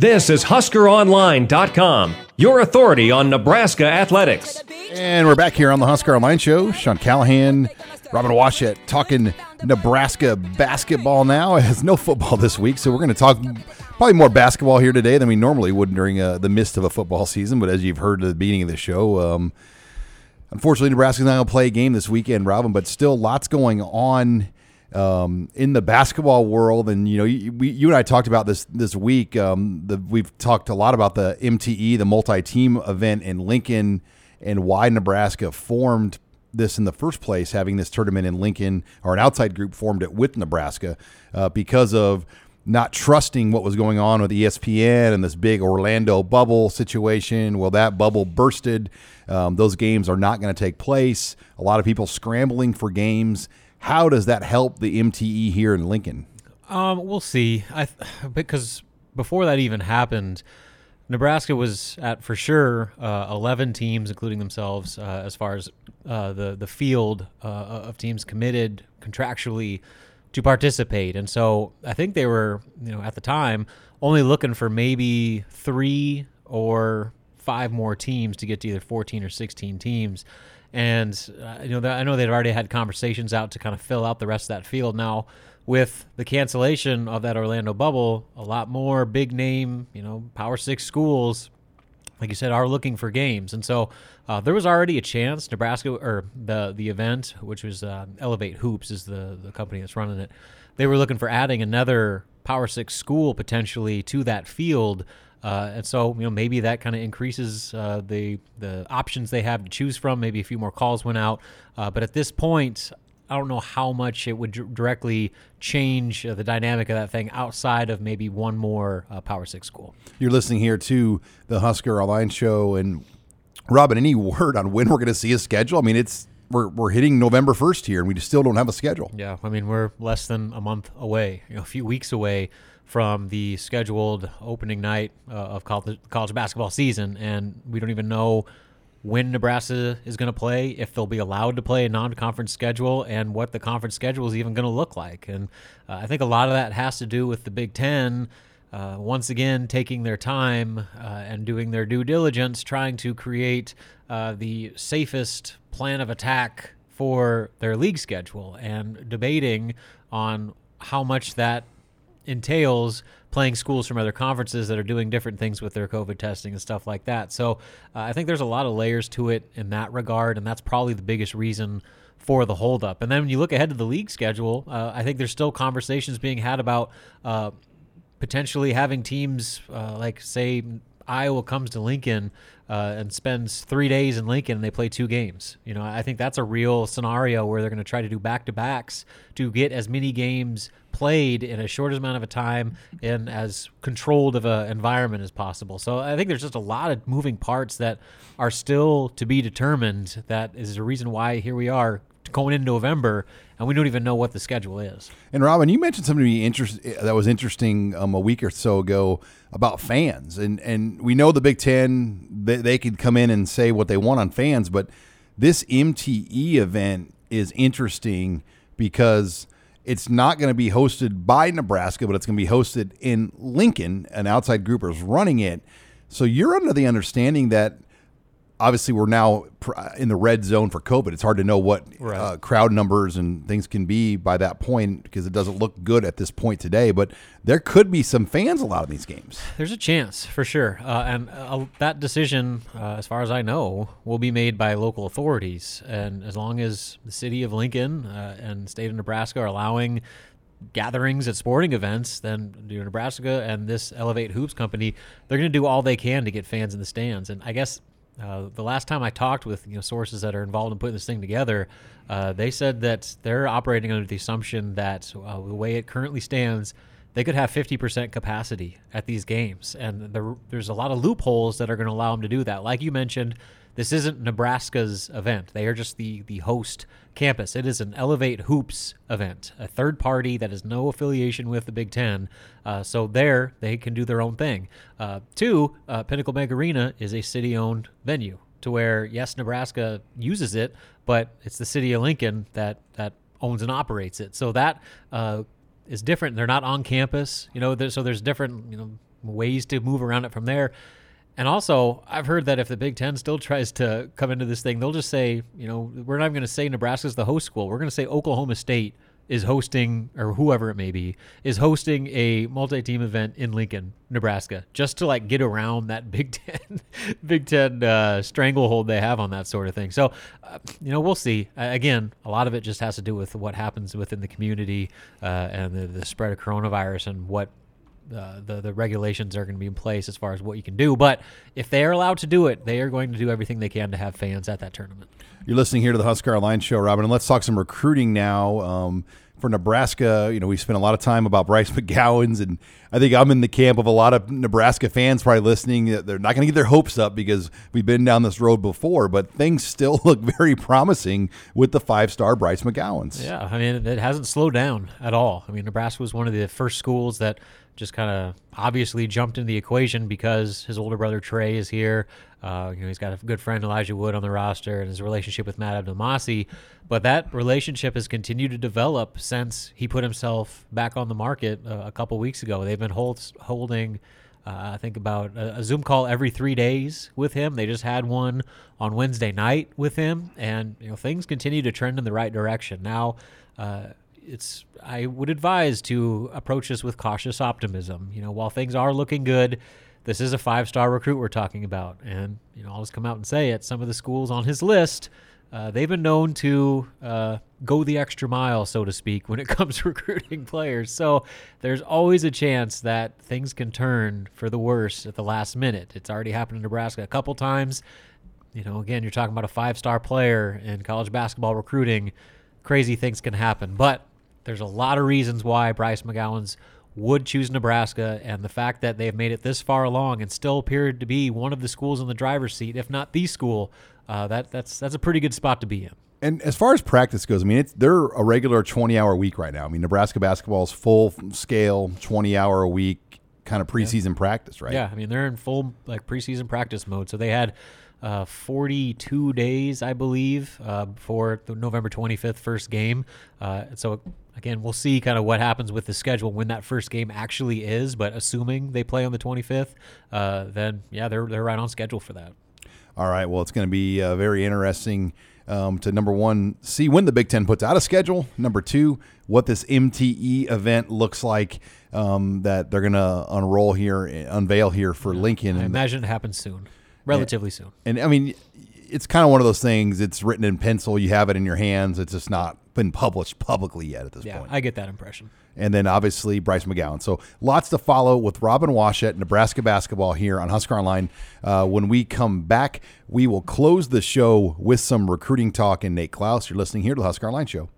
This is HuskerOnline.com, your authority on Nebraska athletics. And we're back here on the Husker Online Show. Sean Callahan, Robin Washut talking Nebraska basketball now. It has no football this week, so we're going to talk probably more basketball here today than we normally would during uh, the midst of a football season. But as you've heard at the beginning of the show, um, unfortunately, Nebraska's not going to play a game this weekend, Robin, but still lots going on um, in the basketball world, and you know, you, we, you and I talked about this this week. Um, the, we've talked a lot about the MTE, the multi-team event in Lincoln, and why Nebraska formed this in the first place, having this tournament in Lincoln, or an outside group formed it with Nebraska uh, because of not trusting what was going on with ESPN and this big Orlando bubble situation. Well, that bubble bursted. Um, those games are not going to take place. A lot of people scrambling for games. How does that help the MTE here in Lincoln? Um, we'll see. I because before that even happened, Nebraska was at for sure uh, 11 teams, including themselves, uh, as far as uh, the the field uh, of teams committed contractually to participate. And so I think they were, you know, at the time only looking for maybe three or five more teams to get to either 14 or 16 teams. And uh, you know, I know they'd already had conversations out to kind of fill out the rest of that field. Now, with the cancellation of that Orlando bubble, a lot more big name, you know, Power Six schools, like you said, are looking for games, and so uh, there was already a chance. Nebraska or the the event, which was uh, Elevate Hoops, is the the company that's running it. They were looking for adding another Power Six school potentially to that field. Uh, and so, you know, maybe that kind of increases uh, the the options they have to choose from. Maybe a few more calls went out, uh, but at this point, I don't know how much it would d- directly change uh, the dynamic of that thing outside of maybe one more uh, Power Six school. You're listening here to the Husker Online Show, and Robin, any word on when we're going to see a schedule? I mean, it's we're, we're hitting November 1st here, and we still don't have a schedule. Yeah, I mean, we're less than a month away, you know, a few weeks away from the scheduled opening night uh, of college, college basketball season, and we don't even know when Nebraska is going to play, if they'll be allowed to play a non-conference schedule, and what the conference schedule is even going to look like. And uh, I think a lot of that has to do with the Big Ten. Uh, once again, taking their time uh, and doing their due diligence, trying to create uh, the safest plan of attack for their league schedule, and debating on how much that entails playing schools from other conferences that are doing different things with their COVID testing and stuff like that. So uh, I think there's a lot of layers to it in that regard, and that's probably the biggest reason for the holdup. And then when you look ahead to the league schedule, uh, I think there's still conversations being had about uh, potentially having teams uh, like, say, Iowa comes to Lincoln uh, and spends three days in Lincoln and they play two games. You know, I think that's a real scenario where they're going to try to do back to backs to get as many games played in a short amount of a time in as controlled of an environment as possible. So I think there's just a lot of moving parts that are still to be determined. That is the reason why here we are going into November and we don't even know what the schedule is. And Robin, you mentioned something interest, that was interesting um, a week or so ago about fans, and and we know the Big Ten they, they could come in and say what they want on fans, but this MTE event is interesting because it's not going to be hosted by Nebraska, but it's going to be hosted in Lincoln. An outside group is running it, so you're under the understanding that obviously we're now in the red zone for COVID. It's hard to know what right. uh, crowd numbers and things can be by that point because it doesn't look good at this point today. But there could be some fans allowed in these games. There's a chance for sure, uh, and uh, that decision, uh, as far as I know, will be made by local authorities. And as long as the city of Lincoln uh, and state of Nebraska are allowing gatherings at sporting events, then you Nebraska and this Elevate Hoops company, they're going to do all they can to get fans in the stands. And I guess uh, the last time I talked with you know sources that are involved in putting this thing together, uh, they said that they're operating under the assumption that uh, the way it currently stands, they could have 50% capacity at these games, and there, there's a lot of loopholes that are going to allow them to do that. Like you mentioned, this isn't Nebraska's event. They are just the the host campus. It is an Elevate Hoops event, a third party that has no affiliation with the Big Ten. Uh, so there, they can do their own thing. Uh, two, uh, Pinnacle Bank Arena is a city-owned venue, to where yes, Nebraska uses it, but it's the city of Lincoln that that owns and operates it. So that uh, is different. They're not on campus, you know. so there's different, you know ways to move around it from there. And also, I've heard that if the Big Ten still tries to come into this thing, they'll just say, you know, we're not going to say Nebraska's the host school. We're going to say Oklahoma State is hosting, or whoever it may be, is hosting a multi-team event in Lincoln, Nebraska, just to like get around that Big Ten, Big Ten uh, stranglehold they have on that sort of thing. So, uh, you know, we'll see. Uh, again, a lot of it just has to do with what happens within the community uh, and the, the spread of coronavirus and what uh, the the regulations are going to be in place as far as what you can do. But if they are allowed to do it, they are going to do everything they can to have fans at that tournament. You're listening here to the Husker Online Show, Robin, and let's talk some recruiting now. Um, for Nebraska, you know, we spent a lot of time about Bryce McGowens, and I think I'm in the camp of a lot of Nebraska fans probably listening. They're not going to get their hopes up because we've been down this road before, but things still look very promising with the five star Bryce McGowens. Yeah, I mean, it hasn't slowed down at all. I mean, Nebraska was one of the first schools that just kind of obviously jumped in the equation because his older brother Trey is here. Uh, you know, he's got a good friend Elijah Wood on the roster, and his relationship with Matt Abdelmassih. But that relationship has continued to develop since he put himself back on the market uh, a couple weeks ago. They've been hold, holding. Uh, I think about a, a, Zoom call every three days with him. They just had one on Wednesday night with him, and you know things continue to trend in the right direction. Now, uh, it's I would advise to approach this with cautious optimism. You know, while things are looking good, this is a five star recruit we're talking about, and you know I'll just come out and say it. Some of the schools on his list, uh, they've been known to uh, go the extra mile, so to speak, when it comes to recruiting players. So there's always a chance that things can turn for the worse at the last minute. It's already happened in Nebraska a couple times. You know, again, you're talking about a five star player in college basketball recruiting. Crazy things can happen, but there's a lot of reasons why Bryce McGowens would choose Nebraska, and the fact that they've made it this far along and still appeared to be one of the schools in the driver's seat, if not the school, uh, that that's that's a pretty good spot to be in. And as far as practice goes, I mean, it's they're a regular 20 hour week right now. I mean, Nebraska basketball is full scale, 20 hour a week kind of preseason yeah. practice, right? Yeah, I mean, they're in full like preseason practice mode. So they had uh, 42 days, I believe, uh, for the November 25th first game. Uh, so again, we'll see kind of what happens with the schedule when that first game actually is. But assuming they play on the 25th, uh, then yeah, they're they're right on schedule for that. All right. Well, it's going to be uh, very interesting um, to number one see when the Big Ten puts out a schedule. Number two, what this MTE event looks like um, that they're going to unroll here, unveil here for yeah, Lincoln. I imagine it happens soon, relatively and, soon. And I mean, it's kind of one of those things. It's written in pencil. You have it in your hands. It's just not been published publicly yet at this yeah, point. I get that impression. And then obviously Bryce McGowan. So lots to follow with Robin Washut, Nebraska basketball here on Husker Online. Uh, when we come back, we will close the show with some recruiting talk and Nate Clouse. You're listening here to the Husker Online Show.